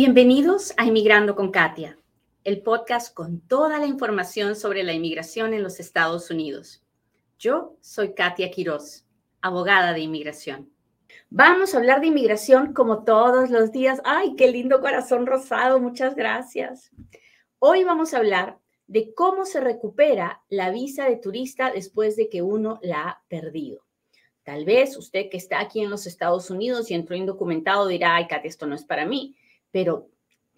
Bienvenidos a Inmigrando con Katia, el podcast con toda la información sobre la inmigración en los Estados Unidos. Yo soy Katia Quiroz, abogada de inmigración. Vamos a hablar de inmigración como todos los días. ¡Ay, qué lindo corazón rosado! Muchas gracias. Hoy vamos a hablar de cómo se recupera la visa de turista después de que uno la ha perdido. Tal vez usted que está aquí en los Estados Unidos y entró indocumentado dirá, ay, Katia, esto no es para mí. Pero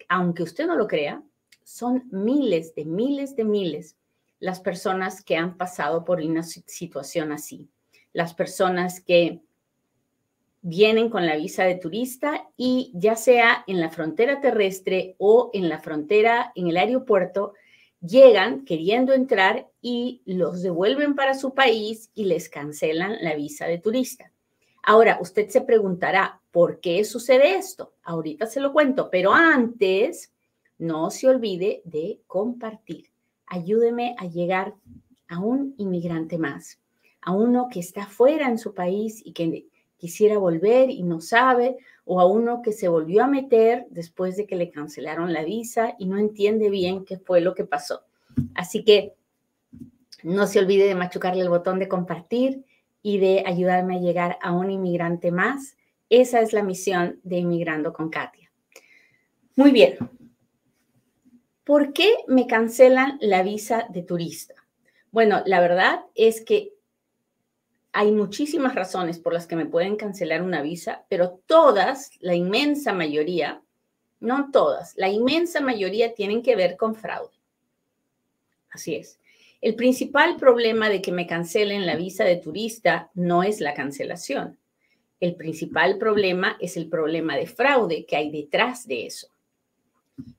aunque usted no lo crea, son miles de miles de miles las personas que han pasado por una situación así. Las personas que vienen con la visa de turista y ya sea en la frontera terrestre o en la frontera, en el aeropuerto, llegan queriendo entrar y los devuelven para su país y les cancelan la visa de turista. Ahora, usted se preguntará, ¿por qué sucede esto? Ahorita se lo cuento, pero antes, no se olvide de compartir. Ayúdeme a llegar a un inmigrante más, a uno que está fuera en su país y que quisiera volver y no sabe, o a uno que se volvió a meter después de que le cancelaron la visa y no entiende bien qué fue lo que pasó. Así que no se olvide de machucarle el botón de compartir y de ayudarme a llegar a un inmigrante más. Esa es la misión de Inmigrando con Katia. Muy bien. ¿Por qué me cancelan la visa de turista? Bueno, la verdad es que hay muchísimas razones por las que me pueden cancelar una visa, pero todas, la inmensa mayoría, no todas, la inmensa mayoría tienen que ver con fraude. Así es. El principal problema de que me cancelen la visa de turista no es la cancelación. El principal problema es el problema de fraude que hay detrás de eso.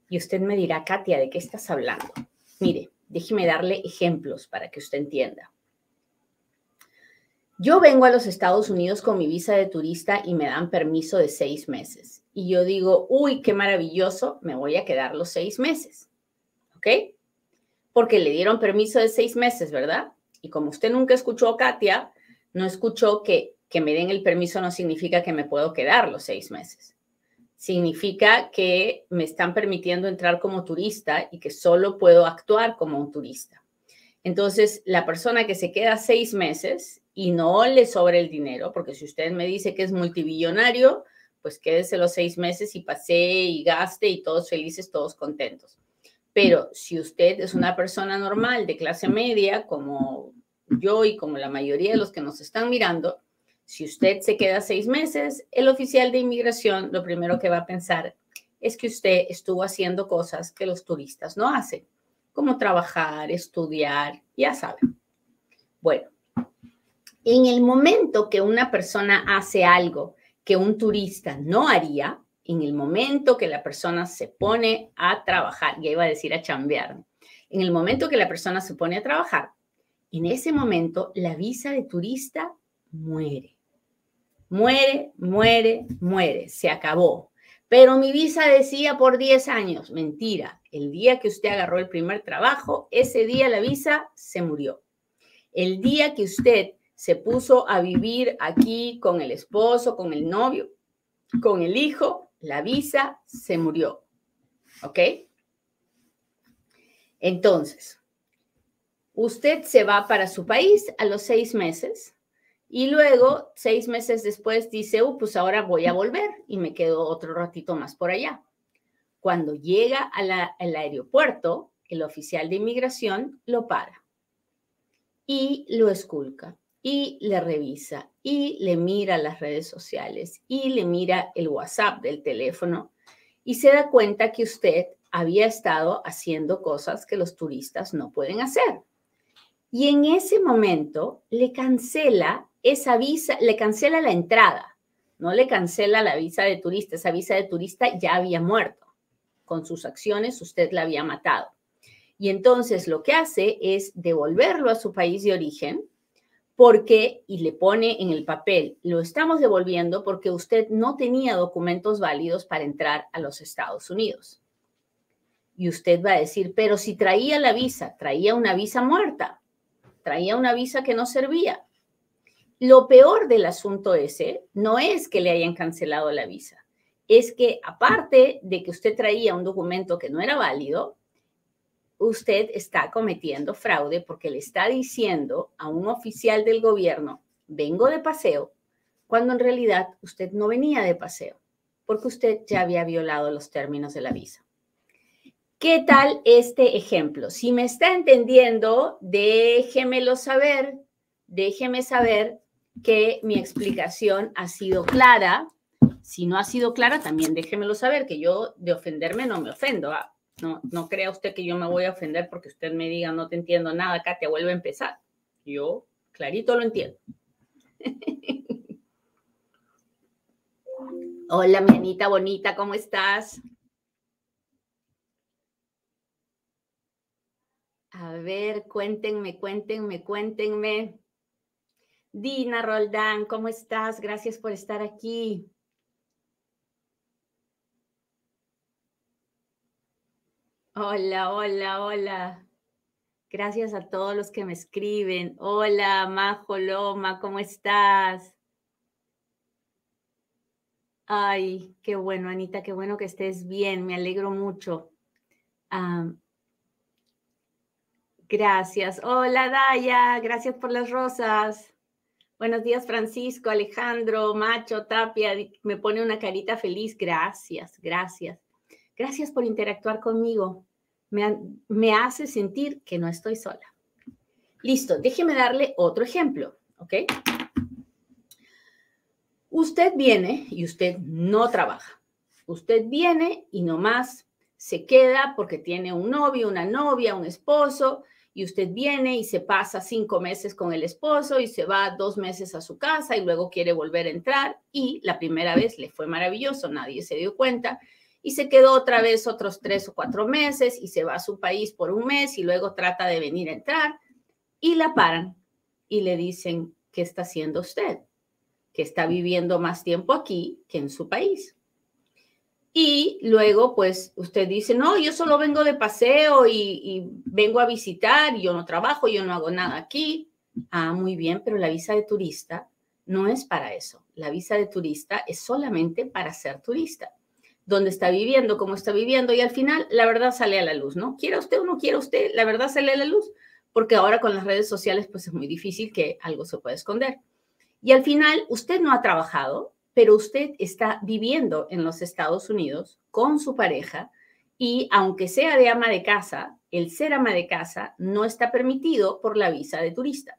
Y usted me dirá, Katia, ¿de qué estás hablando? Mire, déjeme darle ejemplos para que usted entienda. Yo vengo a los Estados Unidos con mi visa de turista y me dan permiso de seis meses. Y yo digo, uy, qué maravilloso, me voy a quedar los seis meses. ¿Ok? Porque le dieron permiso de seis meses, ¿verdad? Y como usted nunca escuchó Katia, no escuchó que que me den el permiso no significa que me puedo quedar los seis meses. Significa que me están permitiendo entrar como turista y que solo puedo actuar como un turista. Entonces, la persona que se queda seis meses y no le sobra el dinero, porque si usted me dice que es multibillonario, pues quédese los seis meses y pasee y gaste y todos felices, todos contentos. Pero si usted es una persona normal de clase media, como yo y como la mayoría de los que nos están mirando, si usted se queda seis meses, el oficial de inmigración lo primero que va a pensar es que usted estuvo haciendo cosas que los turistas no hacen, como trabajar, estudiar, ya saben. Bueno, en el momento que una persona hace algo que un turista no haría, en el momento que la persona se pone a trabajar, ya iba a decir a chambear, en el momento que la persona se pone a trabajar, en ese momento la visa de turista muere. Muere, muere, muere, se acabó. Pero mi visa decía por 10 años, mentira, el día que usted agarró el primer trabajo, ese día la visa se murió. El día que usted se puso a vivir aquí con el esposo, con el novio, con el hijo, la visa se murió. ¿Ok? Entonces, usted se va para su país a los seis meses y luego, seis meses después, dice, uh, pues ahora voy a volver y me quedo otro ratito más por allá. Cuando llega al aeropuerto, el oficial de inmigración lo para y lo esculca y le revisa y le mira las redes sociales y le mira el WhatsApp del teléfono y se da cuenta que usted había estado haciendo cosas que los turistas no pueden hacer. Y en ese momento le cancela esa visa, le cancela la entrada, no le cancela la visa de turista, esa visa de turista ya había muerto. Con sus acciones usted la había matado. Y entonces lo que hace es devolverlo a su país de origen, porque, y le pone en el papel, lo estamos devolviendo porque usted no tenía documentos válidos para entrar a los Estados Unidos. Y usted va a decir, pero si traía la visa, traía una visa muerta, traía una visa que no servía. Lo peor del asunto ese no es que le hayan cancelado la visa, es que aparte de que usted traía un documento que no era válido, usted está cometiendo fraude porque le está diciendo a un oficial del gobierno, vengo de paseo, cuando en realidad usted no venía de paseo, porque usted ya había violado los términos de la visa. ¿Qué tal este ejemplo? Si me está entendiendo, déjemelo saber, déjeme saber que mi explicación ha sido clara. Si no ha sido clara, también déjemelo saber, que yo de ofenderme no me ofendo. ¿ah? No, no crea usted que yo me voy a ofender porque usted me diga no te entiendo nada, Katia, vuelve a empezar. Yo clarito lo entiendo. Hola, mi Anita bonita, ¿cómo estás? A ver, cuéntenme, cuéntenme, cuéntenme. Dina Roldán, ¿cómo estás? Gracias por estar aquí. Hola, hola, hola. Gracias a todos los que me escriben. Hola, Majo Loma, ¿cómo estás? Ay, qué bueno, Anita, qué bueno que estés bien. Me alegro mucho. gracias. Hola, Daya. Gracias por las rosas. Buenos días, Francisco, Alejandro, Macho, Tapia. Me pone una carita feliz. Gracias, gracias. Gracias por interactuar conmigo. Me, hace sentir que no estoy sola. Listo, déjeme darle otro ejemplo, ¿ok? Usted viene y usted no trabaja. Usted viene y nomás se queda porque tiene un novio, una novia, un esposo, y usted viene y se pasa cinco meses con el esposo y se va dos meses a su casa y luego quiere volver a entrar y la primera vez le fue maravilloso, nadie se dio cuenta y se quedó otra vez otros tres o cuatro meses y se va a su país por un mes y luego trata de venir a entrar y la paran y le dicen, ¿qué está haciendo usted? Que está viviendo más tiempo aquí que en su país. Y luego, pues, usted dice, no, yo solo vengo de paseo y, y vengo a visitar, yo no trabajo, yo no hago nada aquí. Ah, muy bien, pero la visa de turista no es para eso. La visa de turista es solamente para ser turista dónde está viviendo, cómo está viviendo, y al final la verdad sale a la luz, ¿no? Quiera usted o no quiera usted, la verdad sale a la luz, porque ahora con las redes sociales pues es muy difícil que algo se pueda esconder. Y al final usted no ha trabajado, pero usted está viviendo en los Estados Unidos con su pareja y aunque sea de ama de casa, el ser ama de casa no está permitido por la visa de turista.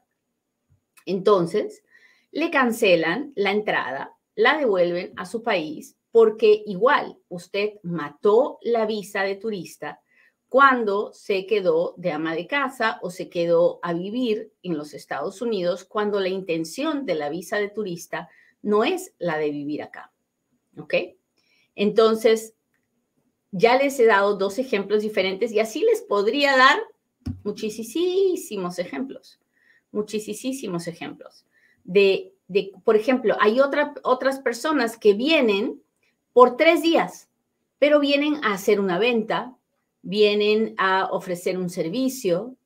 Entonces, le cancelan la entrada, la devuelven a su país porque igual usted mató la visa de turista cuando se quedó de ama de casa o se quedó a vivir en los Estados Unidos cuando la intención de la visa de turista no es la de vivir acá. ¿Ok? Entonces, ya les he dado dos ejemplos diferentes y así les podría dar muchísimos ejemplos, muchísimos ejemplos de, de por ejemplo, hay otra, otras personas que vienen por tres días, pero vienen a hacer una venta, vienen a ofrecer un servicio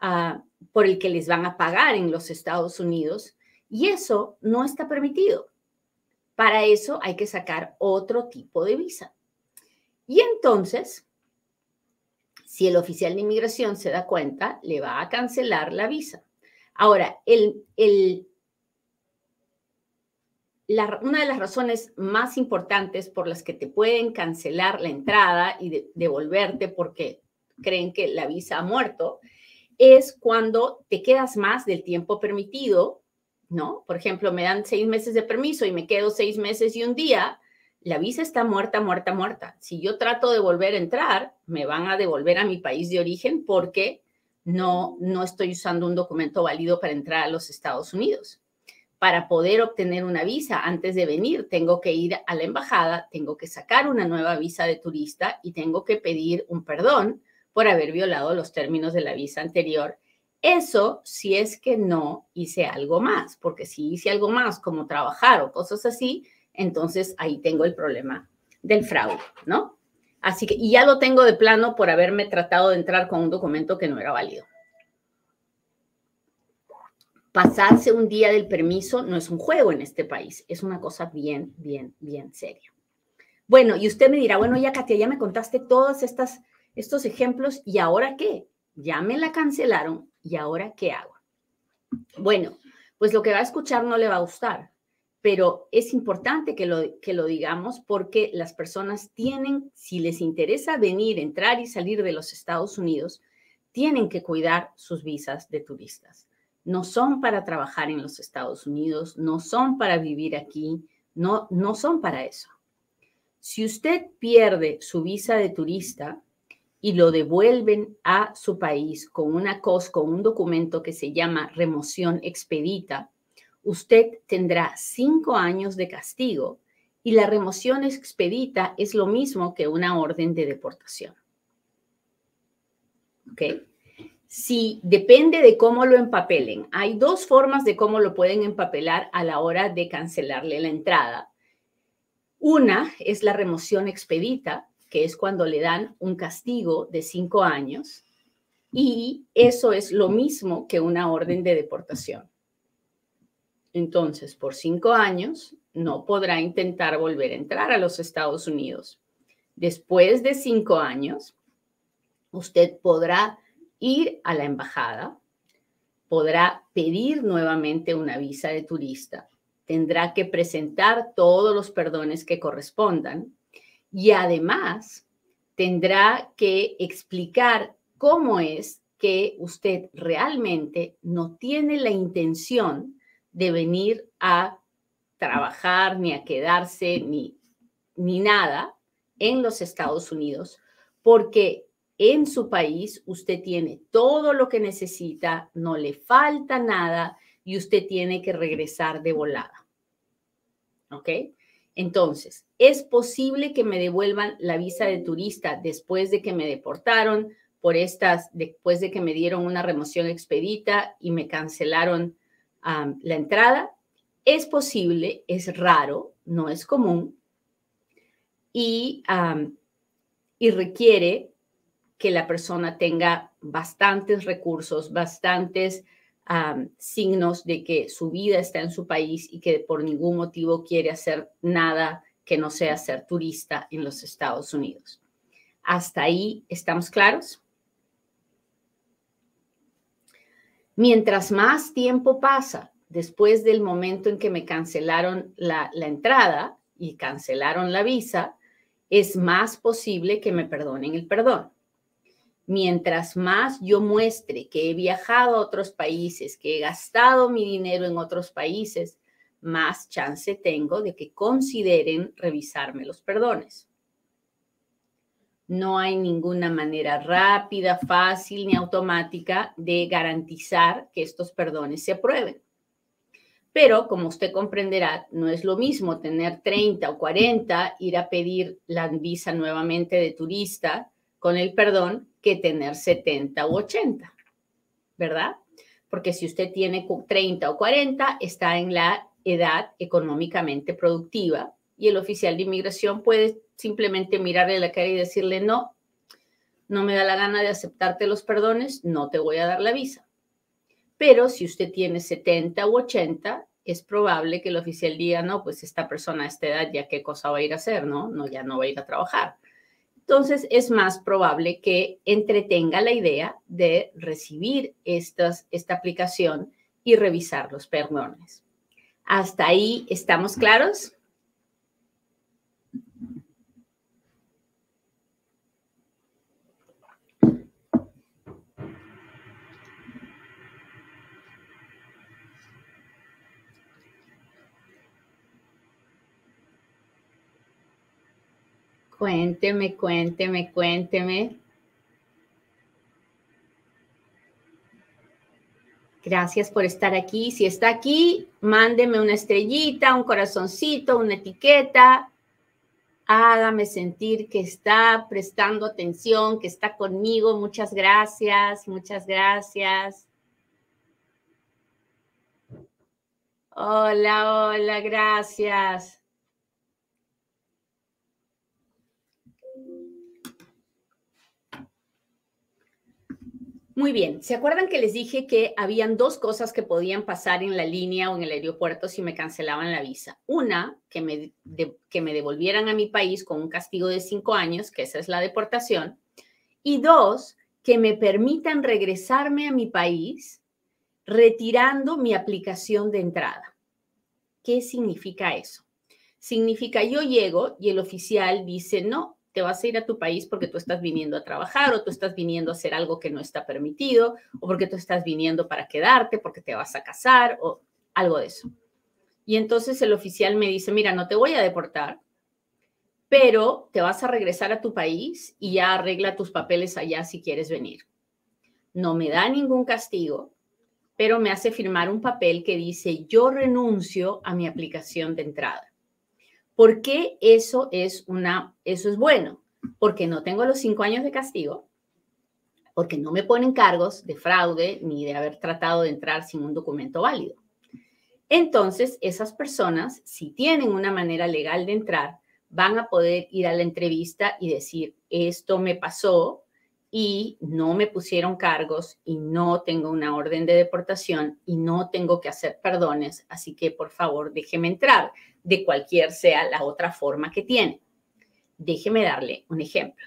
ah, por el que les van a pagar en los Estados Unidos y eso no está permitido. Para eso hay que sacar otro tipo de visa. Y entonces, si el oficial de inmigración se da cuenta, le va a cancelar la visa. Ahora, el, el una de las razones más importantes por las que te pueden cancelar la entrada y devolverte porque creen que la visa ha muerto es cuando te quedas más del tiempo permitido, ¿no? Por ejemplo, me dan seis meses de permiso y me quedo seis meses y un día, la visa está muerta, muerta, muerta. Si yo trato de volver a entrar, me van a devolver a mi país de origen porque no, no estoy usando un documento válido para entrar a los Estados Unidos para poder obtener una visa antes de venir, tengo que ir a la embajada, tengo que sacar una nueva visa de turista y tengo que pedir un perdón por haber violado los términos de la visa anterior. Eso si es que no hice algo más, porque si hice algo más como trabajar o cosas así, entonces ahí tengo el problema del fraude, ¿no? Así que, ya lo tengo de plano por haberme tratado de entrar con un documento que no era válido pasarse un día del permiso no es un juego en este país, es una cosa bien, bien, bien seria. Bueno, y usted me dirá, bueno, ya Katia, ya me contaste todos estos ejemplos, ¿y ahora qué? Ya me la cancelaron, ¿y ahora qué hago? Bueno, pues lo que va a escuchar no le va a gustar, pero es importante que lo, que lo digamos porque las personas tienen, si les interesa venir, entrar y salir de los Estados Unidos, tienen que cuidar sus visas de turistas. No son para trabajar en los Estados Unidos, no son para vivir aquí, no, no son para eso. Si usted pierde su visa de turista y lo devuelven a su país con una con un documento que se llama remoción expedita, usted tendrá cinco años de castigo y la remoción expedita es lo mismo que una orden de deportación. ¿Ok? Si depende de cómo lo empapelen, hay dos formas de cómo lo pueden empapelar a la hora de cancelarle la entrada. Una es la remoción expedita, que es cuando le dan un castigo de cinco años, y eso es lo mismo que una orden de deportación. Entonces, por cinco años no podrá intentar volver a entrar a los Estados Unidos. Después de cinco años, usted podrá ir a la embajada, podrá pedir nuevamente una visa de turista tendrá que presentar todos los perdones que correspondan y además tendrá que explicar cómo es que usted realmente no tiene la intención de venir a trabajar ni a quedarse ni, ni nada en los Estados Unidos, porque en su país usted tiene todo lo que necesita, no le falta nada y usted tiene que regresar de volada. ¿Ok? Entonces, es posible que me devuelvan la visa de turista después de que me deportaron por estas, después de que me dieron una remoción expedita y me cancelaron la entrada. Es posible, es raro, no es común y, y requiere que la persona tenga bastantes recursos, bastantes signos de que su vida está en su país y que por ningún motivo quiere hacer nada que no sea ser turista en los Estados Unidos. ¿Hasta ahí estamos claros? Mientras más tiempo pasa después del momento en que me cancelaron la, entrada y cancelaron la visa, es más posible que me perdonen el perdón mientras más yo muestre que he viajado a otros países, que he gastado mi dinero en otros países, más chance tengo de que consideren revisarme los perdones. No hay ninguna manera rápida, fácil ni automática de garantizar que estos perdones se aprueben. Pero, como usted comprenderá, no es lo mismo tener 30 o 40, ir a pedir la visa nuevamente de turista con el perdón que tener 70 u 80, ¿verdad? Porque si usted tiene 30 o 40, está en la edad económicamente productiva y el oficial de inmigración puede simplemente mirarle la cara y decirle, no, no me da la gana de aceptarte los perdones, no te voy a dar la visa. Pero si usted tiene 70 u 80, es probable que el oficial diga, no, pues esta persona a esta edad ya qué cosa va a ir a hacer, ¿no? No, ya no va a ir a trabajar entonces es más probable que entretenga la idea de recibir esta aplicación y revisar los perdones. ¿Hasta ahí estamos claros? Cuénteme, cuénteme, cuénteme. Gracias por estar aquí. Si está aquí, mándeme una estrellita, un corazoncito, una etiqueta. Hágame sentir que está prestando atención, que está conmigo. Muchas gracias, muchas gracias. Hola, hola, gracias. Muy bien, ¿se acuerdan que les dije que habían dos cosas que podían pasar en la línea o en el aeropuerto si me cancelaban la visa? Una, que me, que me devolvieran a mi país con un castigo de cinco años, que esa es la deportación. Y dos, que me permitan regresarme a mi país retirando mi aplicación de entrada. ¿Qué significa eso? Significa yo llego y el oficial dice, no, te vas a ir a tu país porque tú estás viniendo a trabajar o tú estás viniendo a hacer algo que no está permitido o porque tú estás viniendo para quedarte, porque te vas a casar o algo de eso. Y entonces el oficial me dice, mira, no te voy a deportar, pero te vas a regresar a tu país y ya arregla tus papeles allá si quieres venir. No me da ningún castigo, pero me hace firmar un papel que dice, yo renuncio a mi aplicación de entrada. ¿Por qué eso es, una, eso es bueno? Porque no tengo los cinco años de castigo, porque no me ponen cargos de fraude ni de haber tratado de entrar sin un documento válido. Entonces, esas personas, si tienen una manera legal de entrar, van a poder ir a la entrevista y decir, esto me pasó y no me pusieron cargos y no tengo una orden de deportación y no tengo que hacer perdones, así que por favor déjeme entrar de cualquier sea la otra forma que tiene. Déjeme darle un ejemplo.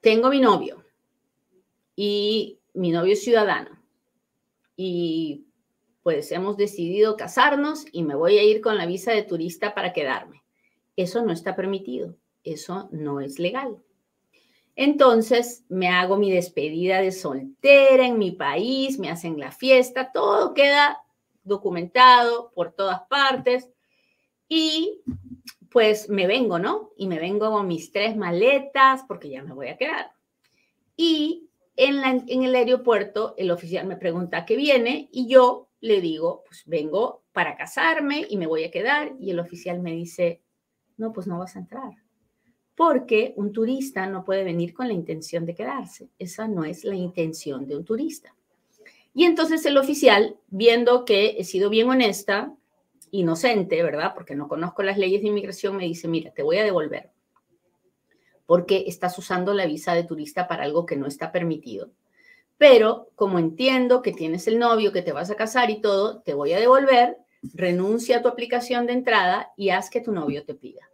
tengo mi novio y mi novio es ciudadano y pues hemos decidido casarnos y me voy a ir con la visa de turista para quedarme. Eso no está permitido, eso no es legal. Entonces me hago mi despedida de soltera en mi país, me hacen la fiesta, todo queda documentado por todas partes y pues me vengo, ¿no? Y me vengo con mis tres maletas porque ya me voy a quedar. Y en, en el aeropuerto el oficial me pregunta qué viene y yo le digo, pues vengo para casarme y me voy a quedar y el oficial me dice, no, pues no vas a entrar. Porque un turista no puede venir con la intención de quedarse. Esa no es la intención de un turista. Y entonces el oficial, viendo que he sido bien honesta, inocente, ¿verdad? Porque no conozco las leyes de inmigración, me dice, mira, te voy a devolver porque estás usando la visa de turista para algo que no está permitido. Pero como entiendo que tienes el novio, que te vas a casar y todo, te voy a devolver, renuncia a tu aplicación de entrada y haz que tu novio te pida.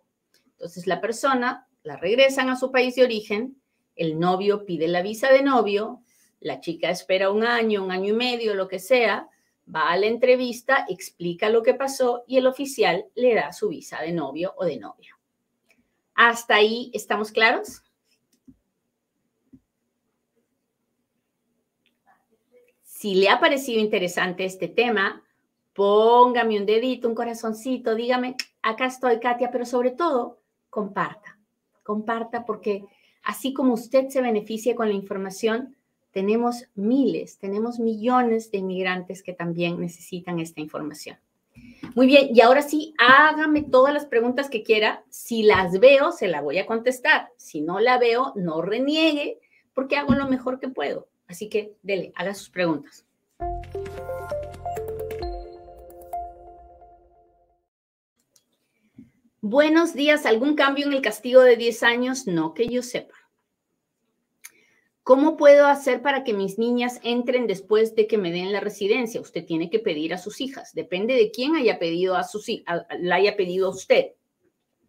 Entonces la persona la regresan a su país de origen, el novio pide la visa de novio, la chica espera un año, un año y medio, lo que sea, va a la entrevista, explica lo que pasó y el oficial le da su visa de novio o de novia. ¿Hasta ahí estamos claros? Si le ha parecido interesante este tema, póngame un dedito, un corazoncito, dígame, acá estoy, Katia, pero sobre todo, comparta. Comparta porque así como usted se beneficia con la información, tenemos miles, tenemos millones de inmigrantes que también necesitan esta información. Muy bien, y ahora sí, hágame todas las preguntas que quiera. Si las veo, se la voy a contestar. Si no la veo, no reniegue, porque hago lo mejor que puedo. Así que dele, haga sus preguntas. Buenos días, ¿algún cambio en el castigo de 10 años? No que yo sepa. ¿Cómo puedo hacer para que mis niñas entren después de que me den la residencia? Usted tiene que pedir a sus hijas. Depende de quién haya pedido a sus la haya pedido a usted.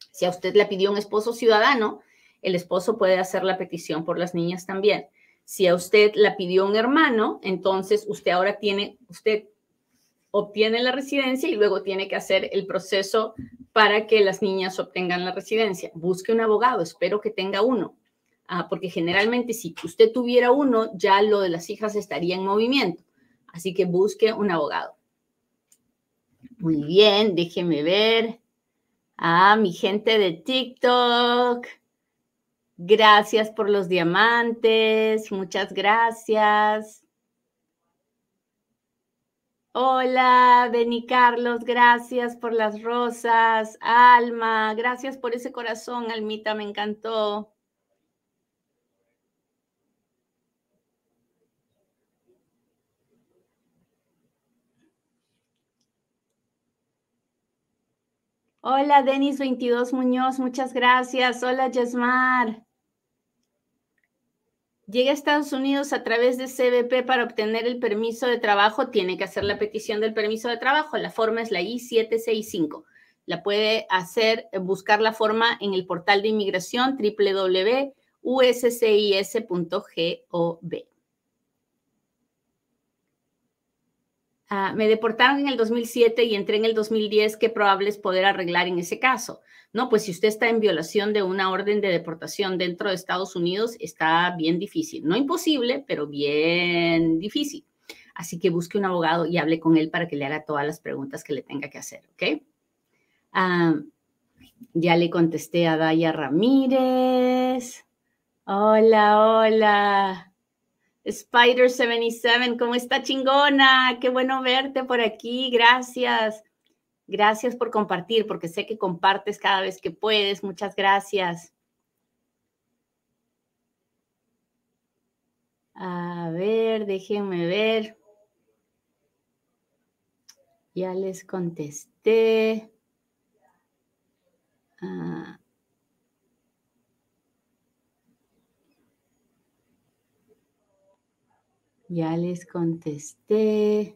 Si a usted le pidió un esposo ciudadano, el esposo puede hacer la petición por las niñas también. Si a usted la pidió un hermano, entonces usted ahora tiene, usted obtiene la residencia y luego tiene que hacer el proceso para que las niñas obtengan la residencia. Busque un abogado, espero que tenga uno Ah, porque generalmente si usted tuviera uno, ya lo de las hijas estaría en movimiento. Así que busque un abogado. Muy bien, déjeme ver. Ah, mi gente de TikTok. Gracias por los diamantes. Muchas gracias. Hola, Beni Carlos, gracias por las rosas. Alma, gracias por ese corazón, Almita, me encantó. Hola, Denis 22 Muñoz, muchas gracias. Hola, Yesmar. llega a Estados Unidos a través de CBP para obtener el permiso de trabajo, tiene que hacer la petición del permiso de trabajo. La forma es la I-765. La puede hacer, buscar la forma en el portal de inmigración www.uscis.gov. Ah, me deportaron en el 2007 y entré en el 2010, ¿qué probable es poder arreglar en ese caso? No, pues si usted está en violación de una orden de deportación dentro de Estados Unidos, está bien difícil. No imposible, pero bien difícil. Así que busque un abogado y hable con él para que le haga todas las preguntas que le tenga que hacer, ¿ok? Ah, ya le contesté a Daya Ramírez. Hola, hola. Spider 77, ¿cómo está chingona? Qué bueno verte por aquí, gracias. Gracias por compartir, porque sé que compartes cada vez que puedes. Muchas gracias. A ver, déjenme ver. Ya les contesté. Ah. Ya les contesté.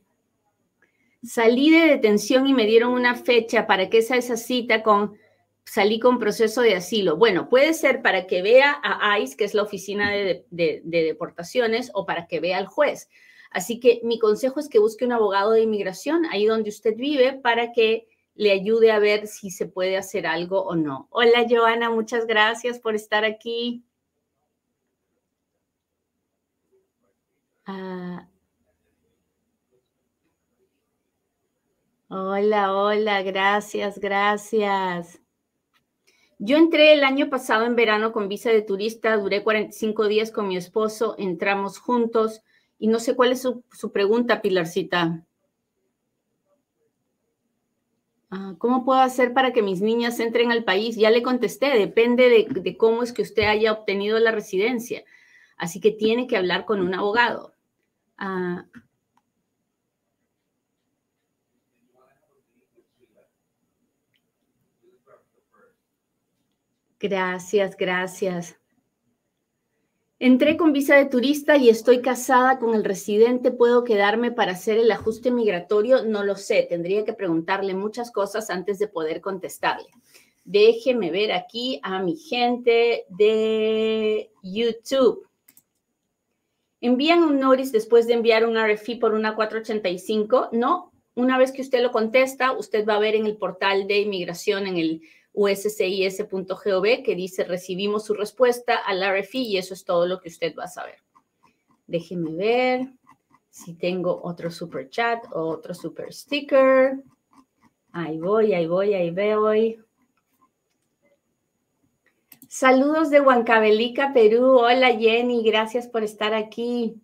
Salí de detención y me dieron una fecha para que esa, esa cita con, salí con proceso de asilo. Bueno, puede ser para que vea a ICE, que es la oficina de, de, deportaciones, o para que vea al juez. Así que mi consejo es que busque un abogado de inmigración ahí donde usted vive para que le ayude a ver si se puede hacer algo o no. Hola, Joana, muchas gracias por estar aquí. Ah. Hola, hola, gracias, gracias. Yo entré el año pasado en verano con visa de turista, duré 45 días con mi esposo, entramos juntos y no sé cuál es su, pregunta, Pilarcita. Ah, ¿Cómo puedo hacer para que mis niñas entren al país? Ya le contesté, depende de, de cómo es que usted haya obtenido la residencia. Así que tiene que hablar con un abogado. Ah, gracias, gracias. Entré con visa de turista y estoy casada con el residente. ¿Puedo quedarme para hacer el ajuste migratorio? No lo sé. Tendría que preguntarle muchas cosas antes de poder contestarle. Déjeme ver aquí a mi gente de YouTube. ¿Envían un notice después de enviar un RFI por una 485? No. Una vez que usted lo contesta, usted va a ver en el portal de inmigración, en el uscis.gov, que dice recibimos su respuesta al RFI y eso es todo lo que usted va a saber. Déjeme ver si tengo otro super chat o otro super sticker. Ahí voy, ahí voy, ahí voy. Saludos de Huancavelica, Perú. Hola Jenny, gracias por estar aquí.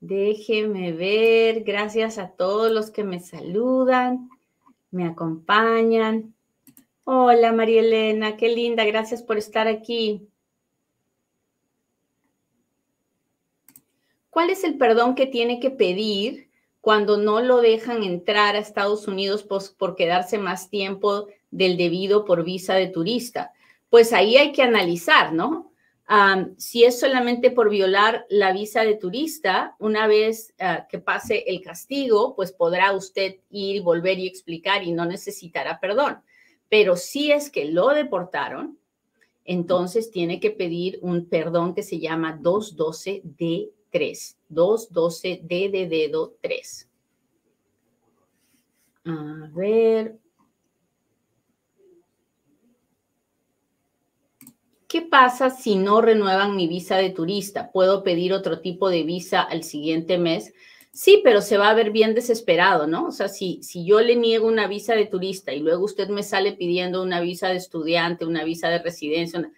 Déjeme ver, gracias a todos los que me saludan, me acompañan. Hola María Elena, qué linda, gracias por estar aquí. ¿Cuál es el perdón que tiene que pedir cuando no lo dejan entrar a Estados Unidos por, quedarse más tiempo del debido por visa de turista. Pues ahí hay que analizar, ¿no? si es solamente por violar la visa de turista, una vez ah, que pase el castigo, pues podrá usted ir, volver y explicar y no necesitará perdón. Pero si es que lo deportaron, entonces tiene que pedir un perdón que se llama 212D3. 212D de dedo 3. A ver, ¿Qué pasa si no renuevan mi visa de turista? ¿Puedo pedir otro tipo de visa al siguiente mes? Sí, pero se va a ver bien desesperado, ¿no? O sea, si, si yo le niego una visa de turista y luego usted me sale pidiendo una visa de estudiante, una visa de residencia,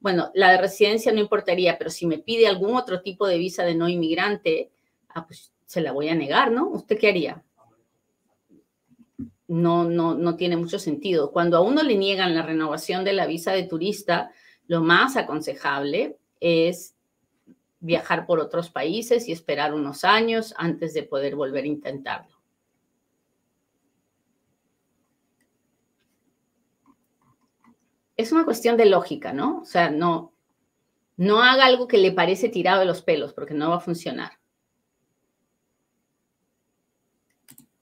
bueno, la de residencia no importaría, pero si me pide algún otro tipo de visa de no inmigrante, ah, pues se la voy a negar, ¿no? ¿Usted qué haría? No, no, no tiene mucho sentido. Cuando a uno le niegan la renovación de la visa de turista, lo más aconsejable es viajar por otros países y esperar unos años antes de poder volver a intentarlo. Es una cuestión de lógica, ¿no? O sea, no, No haga algo que le parece tirado de los pelos, porque no va a funcionar.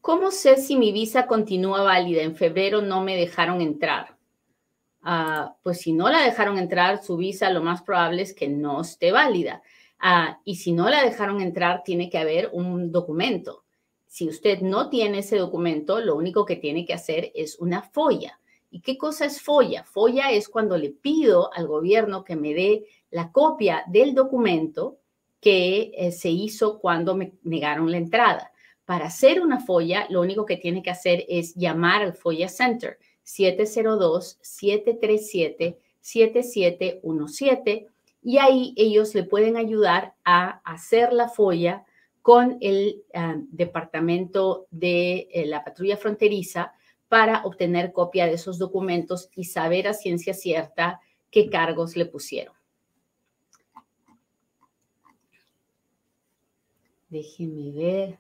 ¿Cómo sé si mi visa continúa válida? En febrero no me dejaron entrar. Ah, pues si no la dejaron entrar, su visa lo más probable es que no esté válida. Ah, y si no la dejaron entrar, tiene que haber un documento. Si usted no tiene ese documento, lo único que tiene que hacer es una folla. ¿Y qué cosa es folla? Folla es cuando le pido al gobierno que me dé la copia del documento que eh, se hizo cuando me negaron la entrada. Para hacer una folla, lo único que tiene que hacer es llamar al Folla Center 702-737-7717 y ahí ellos le pueden ayudar a hacer la folla con el ah, departamento de eh, la patrulla fronteriza para obtener copia de esos documentos y saber a ciencia cierta qué cargos le pusieron. Déjeme ver.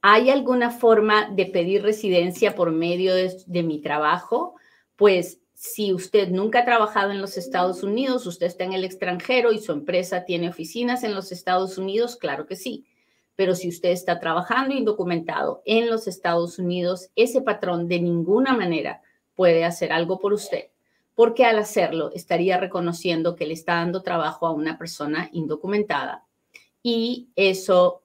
¿Hay alguna forma de pedir residencia por medio de, mi trabajo? Pues si usted nunca ha trabajado en los Estados Unidos, usted está en el extranjero y su empresa tiene oficinas en los Estados Unidos, claro que sí. Pero si usted está trabajando indocumentado en los Estados Unidos, ese patrón de ninguna manera puede hacer algo por usted, porque al hacerlo estaría reconociendo que le está dando trabajo a una persona indocumentada y eso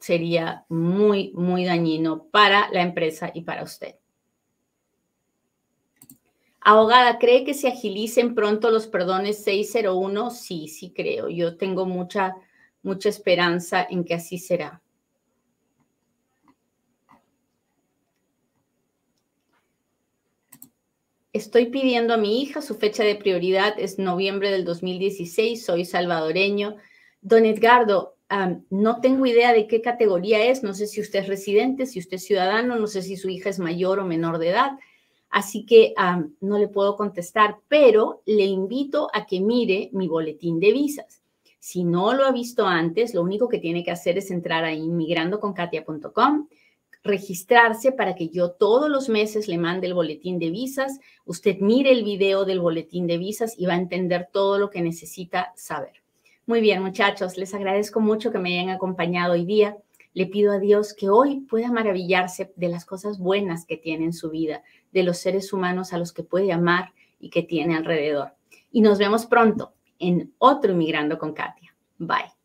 sería muy, muy dañino para la empresa y para usted. Abogada, ¿cree que se agilicen pronto los perdones 601? Sí, sí creo. Yo tengo mucha, mucha esperanza en que así será. Estoy pidiendo a mi hija, su fecha de prioridad es noviembre del 2016, soy salvadoreño. Don Edgardo, no tengo idea de qué categoría es, no sé si usted es residente, si usted es ciudadano, no sé si su hija es mayor o menor de edad, así que no le puedo contestar, pero le invito a que mire mi boletín de visas. Si no lo ha visto antes, lo único que tiene que hacer es entrar a inmigrandoconkatia.com, registrarse para que yo todos los meses le mande el boletín de visas. Usted mire el video del boletín de visas y va a entender todo lo que necesita saber. Muy bien, muchachos, les agradezco mucho que me hayan acompañado hoy día. Le pido a Dios que hoy pueda maravillarse de las cosas buenas que tiene en su vida, de los seres humanos a los que puede amar y que tiene alrededor. Y nos vemos pronto en otro Inmigrando con Katia. Bye.